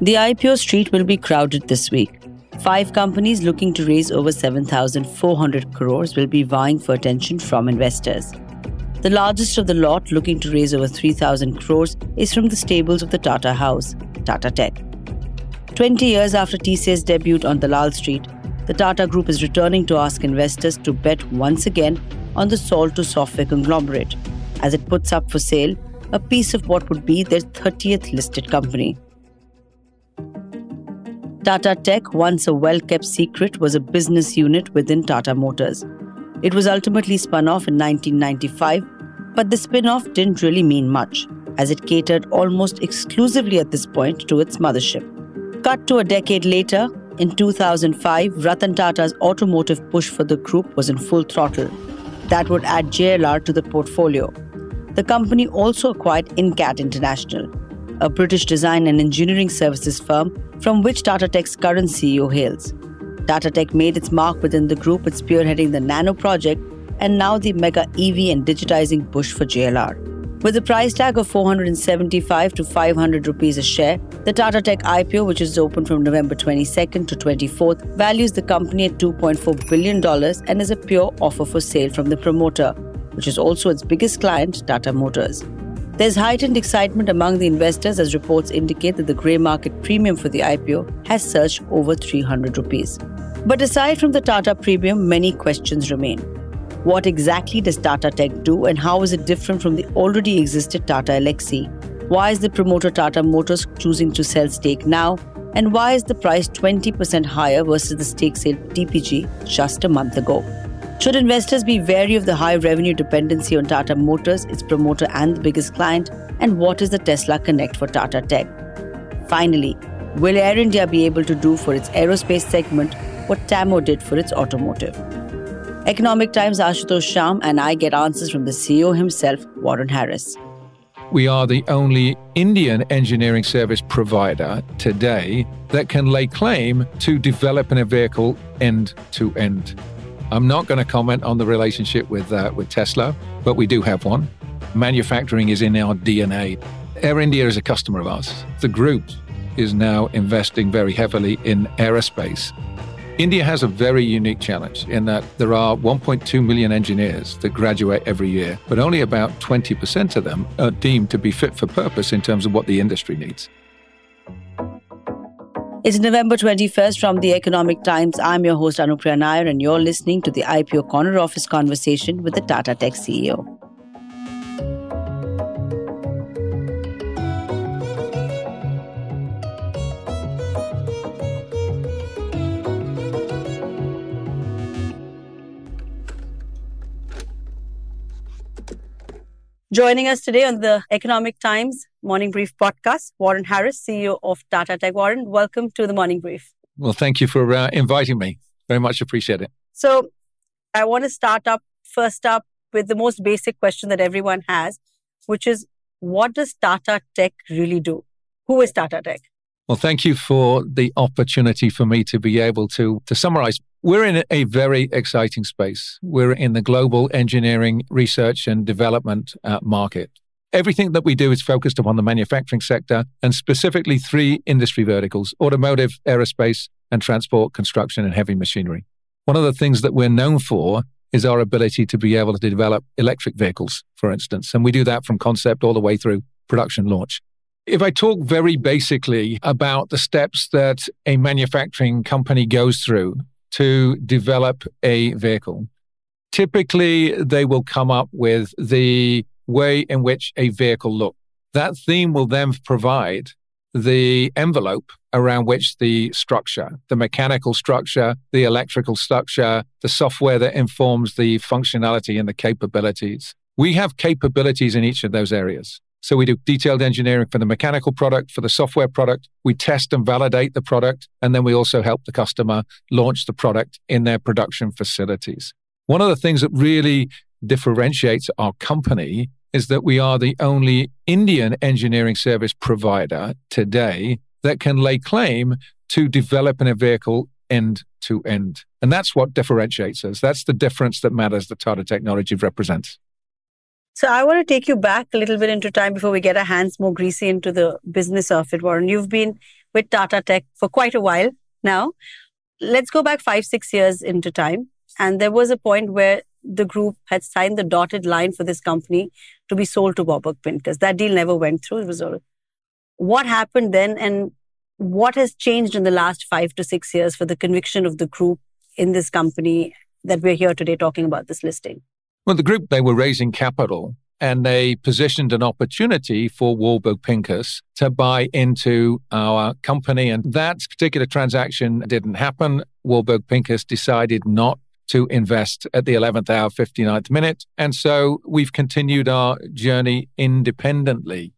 The IPO street will be crowded this week. Five companies looking to raise over 7,400 crores will be vying for attention from investors. The largest of the lot, looking to raise over 3,000 crores, is from the stables of the Tata House, Tata Tech. 20 years after TCS debuted on Dalal Street, the Tata Group is returning to ask investors to bet once again on the Salt to Software conglomerate as it puts up for sale a piece of what would be their 30th listed company. Tata Tech, once a well kept secret, was a business unit within Tata Motors. It was ultimately spun off in 1995, but the spin off didn't really mean much, as it catered almost exclusively at this point to its mothership. Cut to a decade later, in 2005, Ratan Tata's automotive push for the group was in full throttle. That would add JLR to the portfolio. The company also acquired Incat International, a British design and engineering services firm from which Tata Tech's current CEO hails. Tata Tech made its mark within the group with spearheading the Nano project and now the mega EV and digitizing push for JLR. With a price tag of 475 to 500 rupees a share, the Tata Tech IPO, which is open from November 22nd to 24th, values the company at $2.4 billion and is a pure offer for sale from the promoter, which is also its biggest client, Tata Motors. There's heightened excitement among the investors as reports indicate that the grey market premium for the IPO has surged over 300 rupees. But aside from the Tata premium, many questions remain. What exactly does Tata Tech do and how is it different from the already existed Tata Elxsi? Why is the promoter Tata Motors choosing to sell stake now? And why is the price 20% higher versus the stake sale TPG just a month ago? Should investors be wary of the high revenue dependency on Tata Motors, its promoter and the biggest client? And what is the Tesla Connect for Tata Tech? Finally, will Air India be able to do for its aerospace segment what TAMO did for its automotive? Economic Times Ashutosh Shyam and I get answers from the CEO himself, Warren Harris. We are the only Indian engineering service provider today that can lay claim to developing a vehicle end to end. I'm not going to comment on the relationship with uh, with Tesla, but we do have one. Manufacturing is in our DNA. Air India is a customer of ours. The group is now investing very heavily in aerospace. India has a very unique challenge in that there are 1.2 million engineers that graduate every year, but only about 20% of them are deemed to be fit for purpose in terms of what the industry needs. It's November 21st from the Economic Times. I'm your host, Anupriya Nair, and you're listening to the IPO Corner Office conversation with the Tata Tech CEO. Joining us today on the Economic Times Morning Brief podcast, Warren Harris, CEO of Tata Tech. Warren, welcome to the Morning Brief. Well, thank you for uh, inviting me. Very much appreciate it. So, I want to start up first up with the most basic question that everyone has, which is what does Tata Tech really do? Who is Tata Tech? Well, thank you for the opportunity for me to be able to, to summarize. We're in a very exciting space. We're in the global engineering, research, and development uh, market. Everything that we do is focused upon the manufacturing sector and specifically three industry verticals automotive, aerospace, and transport, construction, and heavy machinery. One of the things that we're known for is our ability to be able to develop electric vehicles, for instance. And we do that from concept all the way through production launch. If I talk very basically about the steps that a manufacturing company goes through to develop a vehicle, typically they will come up with the way in which a vehicle looks. That theme will then provide the envelope around which the structure, the mechanical structure, the electrical structure, the software that informs the functionality and the capabilities. We have capabilities in each of those areas. So we do detailed engineering for the mechanical product, for the software product. We test and validate the product. And then we also help the customer launch the product in their production facilities. One of the things that really differentiates our company is that we are the only Indian engineering service provider today that can lay claim to developing a vehicle end to end. And that's what differentiates us. That's the difference that matters that Tata Technology represents. So I want to take you back a little bit into time before we get our hands more greasy into the business of it, Warren. You've been with Tata Tech for quite a while now. Let's go back five, six years into time. And there was a point where the group had signed the dotted line for this company to be sold to Warburg Pincus. That deal never went through. It was all. What happened then, and what has changed in the last five to six years for the conviction of the group in this company that we're here today talking about this listing? Well, the group, they were raising capital and they positioned an opportunity for Warburg Pincus to buy into our company. And that particular transaction didn't happen. Warburg Pincus decided not to invest at the 11th hour, 59th minute. And so we've continued our journey independently.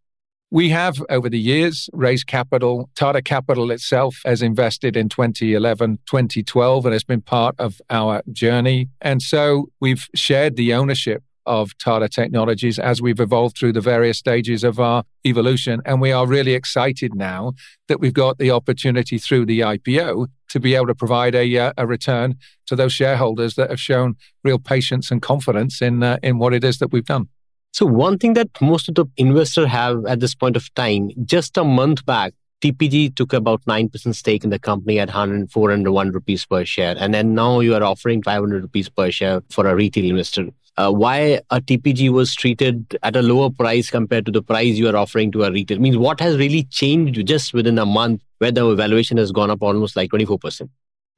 We have, over the years, raised capital. Tata Capital itself has invested in 2011, 2012, and has been part of our journey. And so we've shared the ownership of Tata Technologies as we've evolved through the various stages of our evolution. And we are really excited now that we've got the opportunity through the IPO to be able to provide a, uh, a return to those shareholders that have shown real patience and confidence in, uh, in what it is that we've done. So, one thing that most of the investors have at this point of time, just a month back, TPG took about 9% stake in the company at 100, 401 rupees per share. And then now you are offering 500 rupees per share for a retail investor uh, why a TPG was treated at a lower price compared to the price you are offering to a retail? I mean, what has really changed just within a month where the valuation has gone up almost like 24%?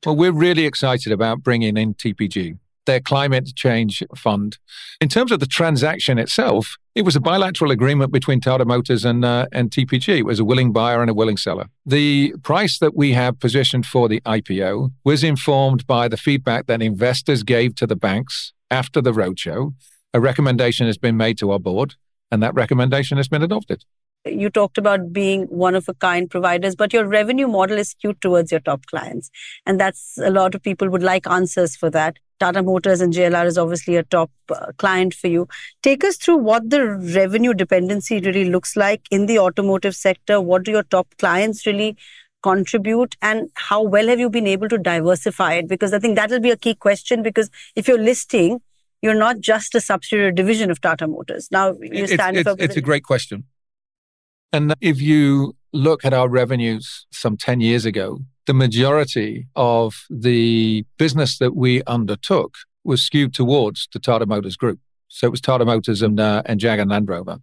Well, we're really excited about bringing in TPG, their climate change fund. In terms of the transaction itself, it was a bilateral agreement between Tata Motors and, uh, and TPG. It was a willing buyer and a willing seller. The price that we have positioned for the IPO was informed by the feedback that investors gave to the banks after the roadshow, a recommendation has been made to our board, and that recommendation has been adopted. You talked about being one of a kind providers, but your revenue model is skewed towards your top clients. And that's a lot of people would like answers for that. Tata Motors and JLR is obviously a top uh, client for you. Take us through what the revenue dependency really looks like in the automotive sector. What do your top clients really contribute and how well have you been able to diversify it? Because I think that will be a key question because if you're listing, you're not just a subsidiary division of Tata Motors. Now you stand it's, it's, it's a great question. And if you look at our revenues some 10 years ago, the majority of the business that we undertook was skewed towards the Tata Motors group. So it was Tata Motors and, uh, and Jag and Land Rover.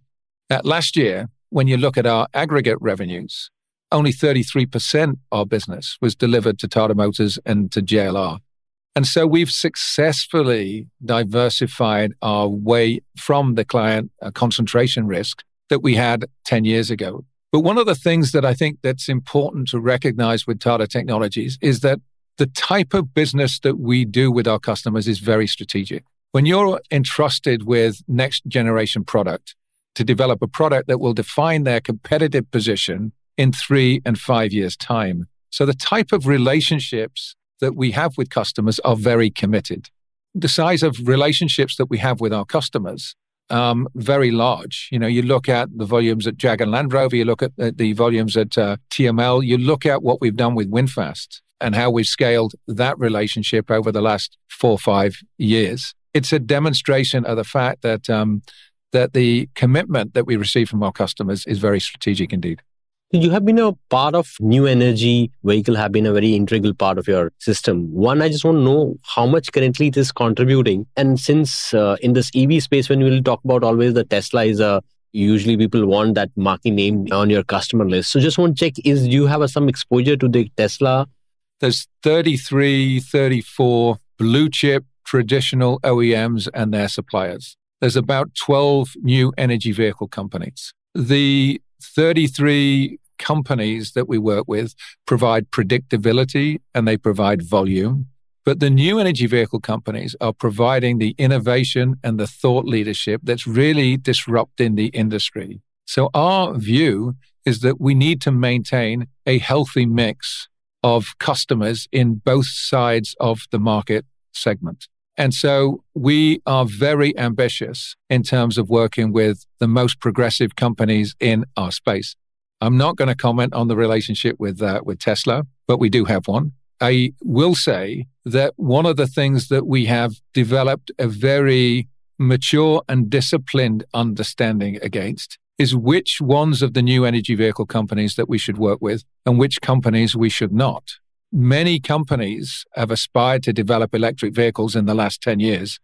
Uh, last year, when you look at our aggregate revenues, only 33% of business was delivered to Tata Motors and to JLR. And so we've successfully diversified our way from the client uh, concentration risk that we had 10 years ago. But one of the things that I think that's important to recognize with Tata Technologies is that the type of business that we do with our customers is very strategic. When you're entrusted with next generation product to develop a product that will define their competitive position in three and five years' time. So the type of relationships that we have with customers are very committed. The size of relationships that we have with our customers, um, very large. You know, you look at the volumes at Jag and Land Rover, you look at the, the volumes at uh, TML, you look at what we've done with VinFast and how we've scaled that relationship over the last four or five years. It's a demonstration of the fact that um, that the commitment that we receive from our customers is very strategic indeed. You have been a part of new energy vehicle have been a very integral part of your system. One, I just want to know how much currently it is contributing. And since uh, in this EV space, when we will talk about always the Tesla is a usually people want that marquee name on your customer list. So just want to check is you have a, some exposure to the Tesla? There's 33, 34 blue chip traditional OEMs and their suppliers. There's about 12 new energy vehicle companies. The 33 companies that we work with provide predictability and they provide volume. But the new energy vehicle companies are providing the innovation and the thought leadership that's really disrupting the industry. So, our view is that we need to maintain a healthy mix of customers in both sides of the market segment. And so we are very ambitious in terms of working with the most progressive companies in our space. I'm not going to comment on the relationship with uh, with Tesla, but we do have one. I will say that one of the things that we have developed a very mature and disciplined understanding against is which ones of the new energy vehicle companies that we should work with and which companies we should not. Many companies have aspired to develop electric vehicles in the last 10 years.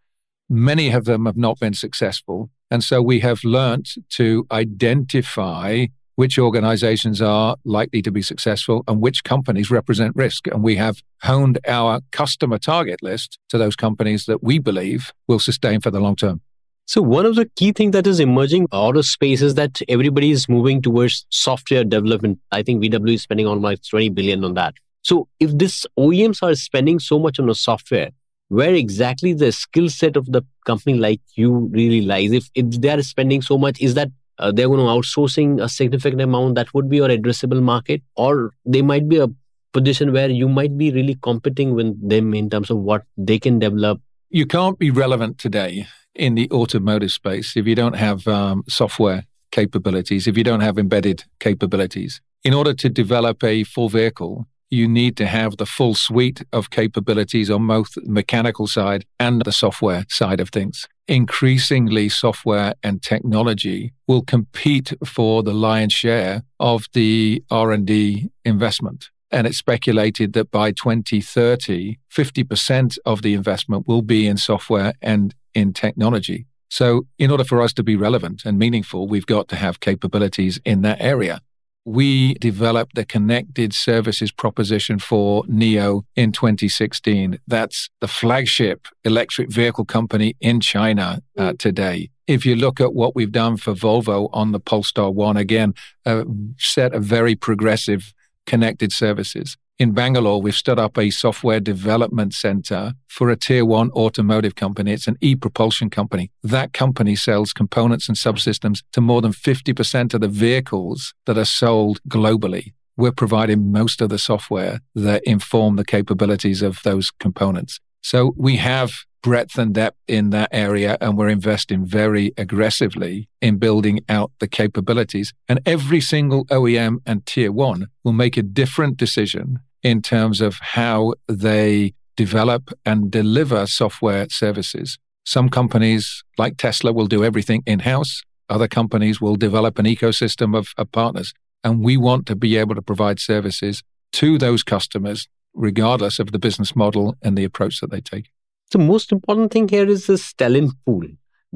Many of them have not been successful. And so we have learnt to identify which organizations are likely to be successful and which companies represent risk. And we have honed our customer target list to those companies that we believe will sustain for the long term. So one of the key things that is emerging out of space is that everybody is moving towards software development. I think VW is spending almost 20 billion on that. So if this OEMs are spending so much on the software, where exactly the skill set of the company like you really lies? If, if they are spending so much, is that uh, they're going to outsourcing a significant amount that would be your addressable market, or they might be a position where you might be really competing with them in terms of what they can develop. You can't be relevant today in the automotive space if you don't have um, software capabilities, if you don't have embedded capabilities. In order to develop a full vehicle, you need to have the full suite of capabilities on both the mechanical side and the software side of things. Increasingly, software and technology will compete for the lion's share of the R&D investment. And it's speculated that by 2030, 50% of the investment will be in software and in technology. So, in order for us to be relevant and meaningful, we've got to have capabilities in that area. We developed the connected services proposition for NIO in 2016. That's the flagship electric vehicle company in China uh, today. If you look at what we've done for Volvo on the Polestar 1, again, a set of very progressive connected services in Bangalore, we've stood up a software development center for a tier one automotive company. It's an e propulsion company. That company sells components and subsystems to more than 50% of the vehicles that are sold globally. We're providing most of the software that inform the capabilities of those components. So we have breadth and depth in that area, and we're investing very aggressively in building out the capabilities. And every single OEM and tier one will make a different decision in terms of how they develop and deliver software services. Some companies, like Tesla, will do everything in house. Other companies will develop an ecosystem of, of partners. And we want to be able to provide services to those customers, regardless of the business model and the approach that they take. The most important thing here is this talent pool.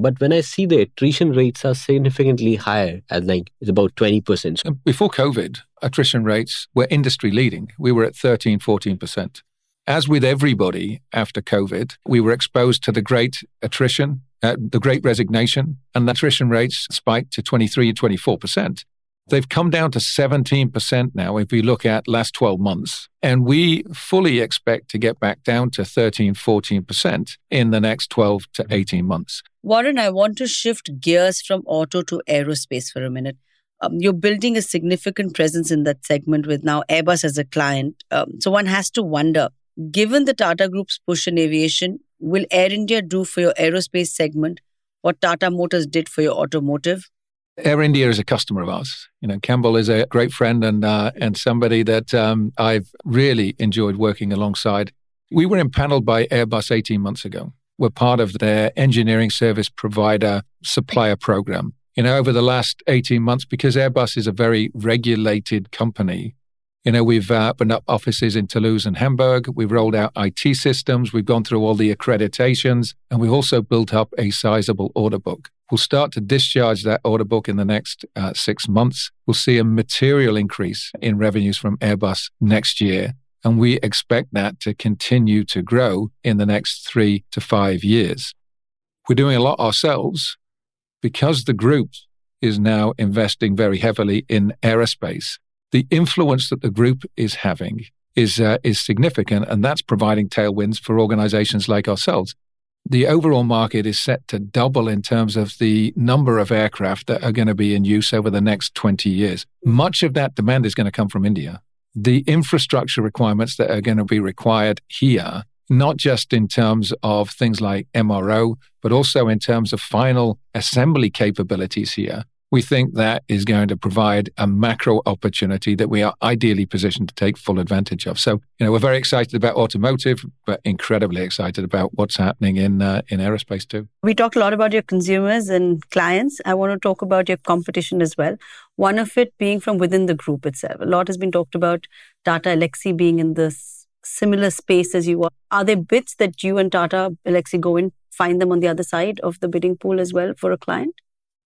But when I see the attrition rates are significantly higher, at like it's about 20%. Before COVID, attrition rates were industry leading. We were at 13, 14%. As with everybody after COVID, we were exposed to the great attrition, uh, the great resignation, and attrition rates spiked to 23 and 24%. They've come down to 17% now if we look at last 12 months. And we fully expect to get back down to 13, 14% in the next 12 to 18 months. Warren, I want to shift gears from auto to aerospace for a minute. Um, you're building a significant presence in that segment with now Airbus as a client. Um, so one has to wonder, given the Tata Group's push in aviation, will Air India do for your aerospace segment what Tata Motors did for your automotive? Air India is a customer of ours. You know, Campbell is a great friend and uh, and somebody that um, I've really enjoyed working alongside. We were impaneled by Airbus 18 months ago. We're part of their engineering service provider supplier program. You know, over the last 18 months, because Airbus is a very regulated company, you know, we've uh, opened up offices in Toulouse and Hamburg. We've rolled out IT systems. We've gone through all the accreditations, and we've also built up a sizable order book. We'll start to discharge that order book in the next uh, six months. We'll see a material increase in revenues from Airbus next year. And we expect that to continue to grow in the next three to five years. We're doing a lot ourselves because the group is now investing very heavily in aerospace. The influence that the group is having is, uh, is significant, and that's providing tailwinds for organizations like ourselves the overall market is set to double in terms of the number of aircraft that are going to be in use over the next 20 years. Mm. Much of that demand is going to come from India. The infrastructure requirements that are going to be required here, not just in terms of things like MRO, but also in terms of final assembly capabilities here, we think that is going to provide a macro opportunity that we are ideally positioned to take full advantage of. So, you know, we're very excited about automotive, but incredibly excited about what's happening in uh, in aerospace too. We talked a lot about your consumers and clients. I want to talk about your competition as well. One of it being from within the group itself. A lot has been talked about Tata Elxsi being in this similar space as you are. Are there bits that you and Tata Elxsi go in, find them on the other side of the bidding pool as well for a client?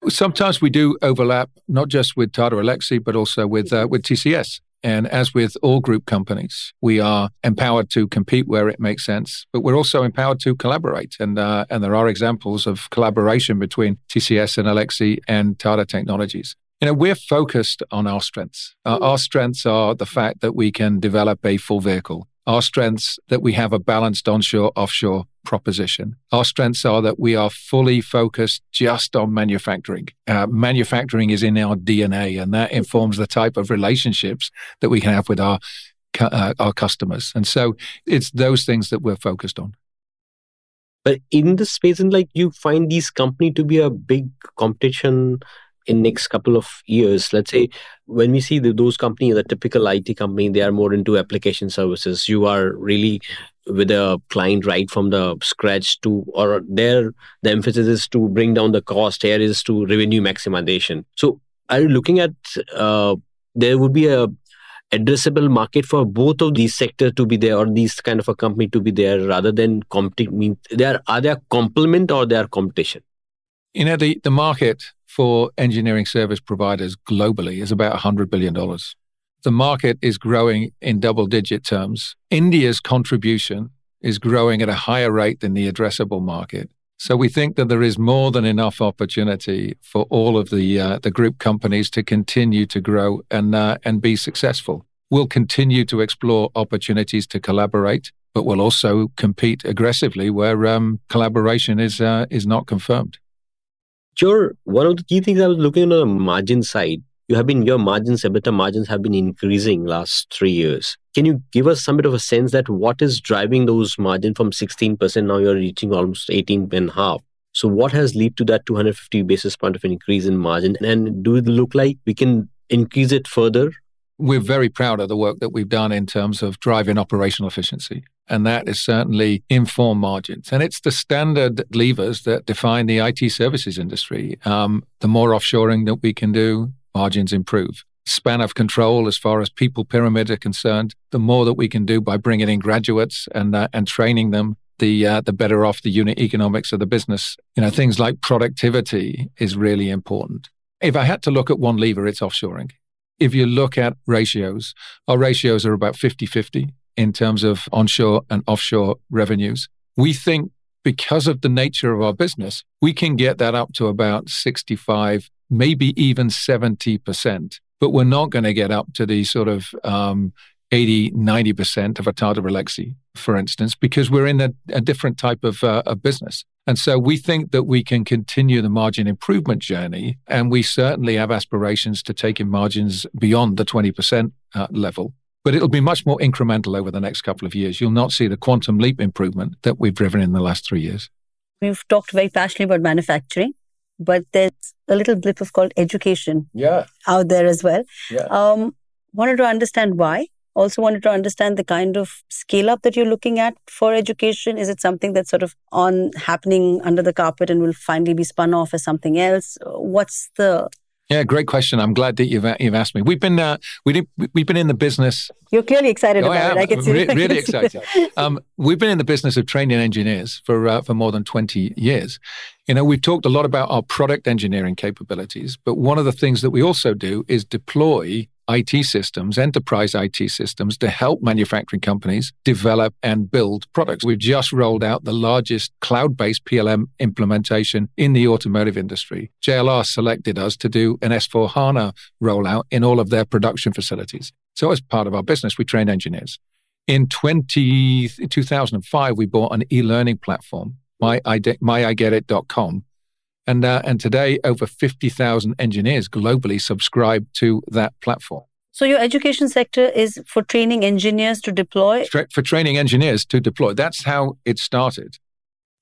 Sometimes we do overlap, not just with Tata Elxsi, but also with uh, with TCS. And as with all group companies, we are empowered to compete where it makes sense, but we're also empowered to collaborate. And uh, and there are examples of collaboration between TCS and Elxsi and Tata Technologies. You know, we're focused on our strengths. Uh, our strengths are the fact that we can develop a full vehicle our strengths that we have a balanced onshore offshore proposition. Our strengths are that we are fully focused just on manufacturing. Uh, manufacturing is in our DNA, and that informs the type of relationships that we can have with our uh, our customers. And so it's those things that we're focused on. But in the space, and like you find these company to be a big competition in next couple of years let's say when we see the, those companies the typical it company they are more into application services. You are really with a client right from the scratch to or there the emphasis is to bring down the cost. Here is to revenue maximization. So are you looking at uh, there would be a addressable market for both of these sectors to be there or these kind of a company to be there rather than competing mean there are they complement or they are competition? You know the, the market for engineering service providers globally is about $100 billion. The market is growing in double digit terms. India's contribution is growing at a higher rate than the addressable market. So we think that there is more than enough opportunity for all of the uh, the group companies to continue to grow and uh, and be successful. We'll continue to explore opportunities to collaborate, but we'll also compete aggressively where um, collaboration is uh, is not confirmed. Sure. One of the key things I was looking on the margin side, you have been your margins, EBITDA margins have been increasing last three years. Can you give us some bit of a sense that what is driving those margin from 16% now you're reaching almost 18 and a half? So what has led to that 250 basis point of increase in margin? And do it look like we can increase it further? We're very proud of the work that we've done in terms of driving operational efficiency and that is certainly inform margins. And it's the standard levers that define the IT services industry. Um, the more offshoring that we can do, margins improve. Span of control, as far as people pyramid are concerned, the more that we can do by bringing in graduates and uh, and training them, the uh, the better off the unit economics of the business. You know, things like productivity is really important. If I had to look at one lever, it's offshoring. If you look at ratios, our ratios are about 50 50 in terms of onshore and offshore revenues. We think because of the nature of our business, we can get that up to about 65, maybe even 70%. But we're not going to get up to the sort of um, 80, 90% of a Tata Elxsi, for instance, because we're in a, a different type of, uh, business. And so we think that we can continue the margin improvement journey. And we certainly have aspirations to take in margins beyond the 20% uh, level but it'll be much more incremental over the next couple of years. You'll not see the quantum leap improvement that we've driven in the last three years. We've talked very passionately about manufacturing, but there's a little blip of called education yeah. out there as well. Yeah. Um, wanted to understand why. Also wanted to understand the kind of scale up that you're looking at for education. Is it something that's sort of on happening under the carpet and will finally be spun off as something else? What's the yeah, great question. I'm glad that you've you've asked me. We've been uh, we did, we've been in the business. You're clearly excited oh, about I it. I can see. Re- really excited. Um, we've been in the business of training engineers for uh, for more than 20 years. You know, we've talked a lot about our product engineering capabilities, but one of the things that we also do is deploy IT systems, enterprise IT systems to help manufacturing companies develop and build products. We've just rolled out the largest cloud based PLM implementation in the automotive industry. JLR selected us to do an S4 HANA rollout in all of their production facilities. So, as part of our business, we train engineers. In 20, 2005, we bought an e learning platform, my, myigetit.com, and, uh, and today, over 50,000 engineers globally subscribe to that platform. So, your education sector is for training engineers to deploy? For training engineers to deploy. That's how it started.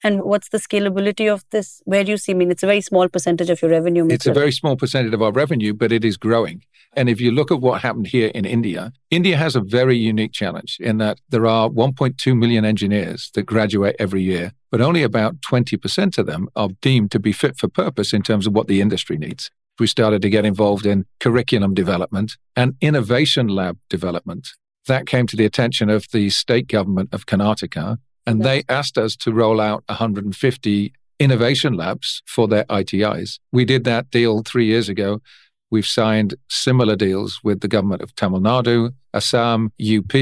And what's the scalability of this? Where do you see? I mean, it's a very small percentage of your revenue. It's a very small percentage of our revenue, but it is growing. And if you look at what happened here in India, India has a very unique challenge in that there are 1.2 million engineers that graduate every year, but only about 20% of them are deemed to be fit for purpose in terms of what the industry needs. We started to get involved in curriculum development and innovation lab development. That came to the attention of the state government of Karnataka, and they asked us to roll out 150 innovation labs for their ITIs. We did that deal three years ago We've signed similar deals with the government of Tamil Nadu, Assam, UP,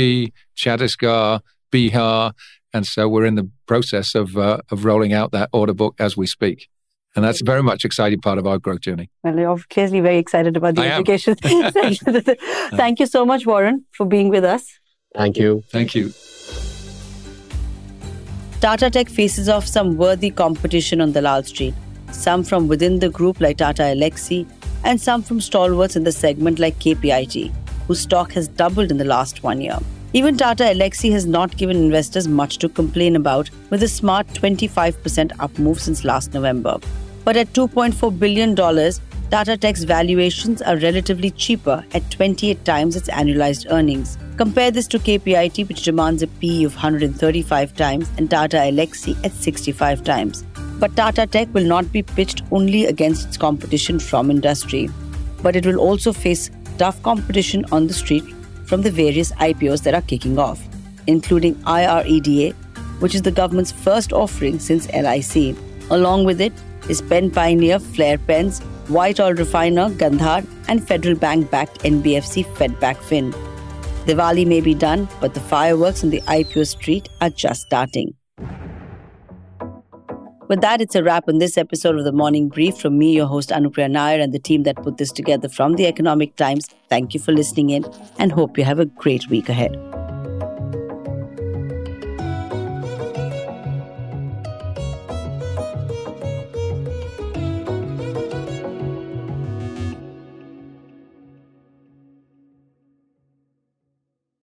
Chhattisgarh, Bihar. And so we're in the process of, uh, of rolling out that order book as we speak. And that's very much exciting part of our growth journey. Well, you're clearly very excited about the implications. Thank you so much, Warren, for being with us. Thank you. Thank you. Tata Tech faces off some worthy competition on the Dalal Street, some from within the group like Tata Elxsi, and some from stalwarts in the segment like KPIT, whose stock has doubled in the last one year. Even Tata Elxsi has not given investors much to complain about, with a smart 25% up move since last November. But at $2.4 billion, Tata Tech's valuations are relatively cheaper at 28 times its annualized earnings. Compare this to KPIT, which demands a PE of 135 times, and Tata Elxsi at 65 times. But Tata Tech will not be pitched only against its competition from industry, but it will also face tough competition on the street from the various IPOs that are kicking off, including IREDA, which is the government's first offering since LIC. Along with it is pen pioneer Flair Pens, white oil refiner Gandhar, and federal bank backed NBFC Fedbank Fin. Diwali may be done, but the fireworks on the IPO street are just starting. With that, it's a wrap on this episode of the Morning Brief from me, your host Anupriya Nair, and the team that put this together from the Economic Times. Thank you for listening in and hope you have a great week ahead.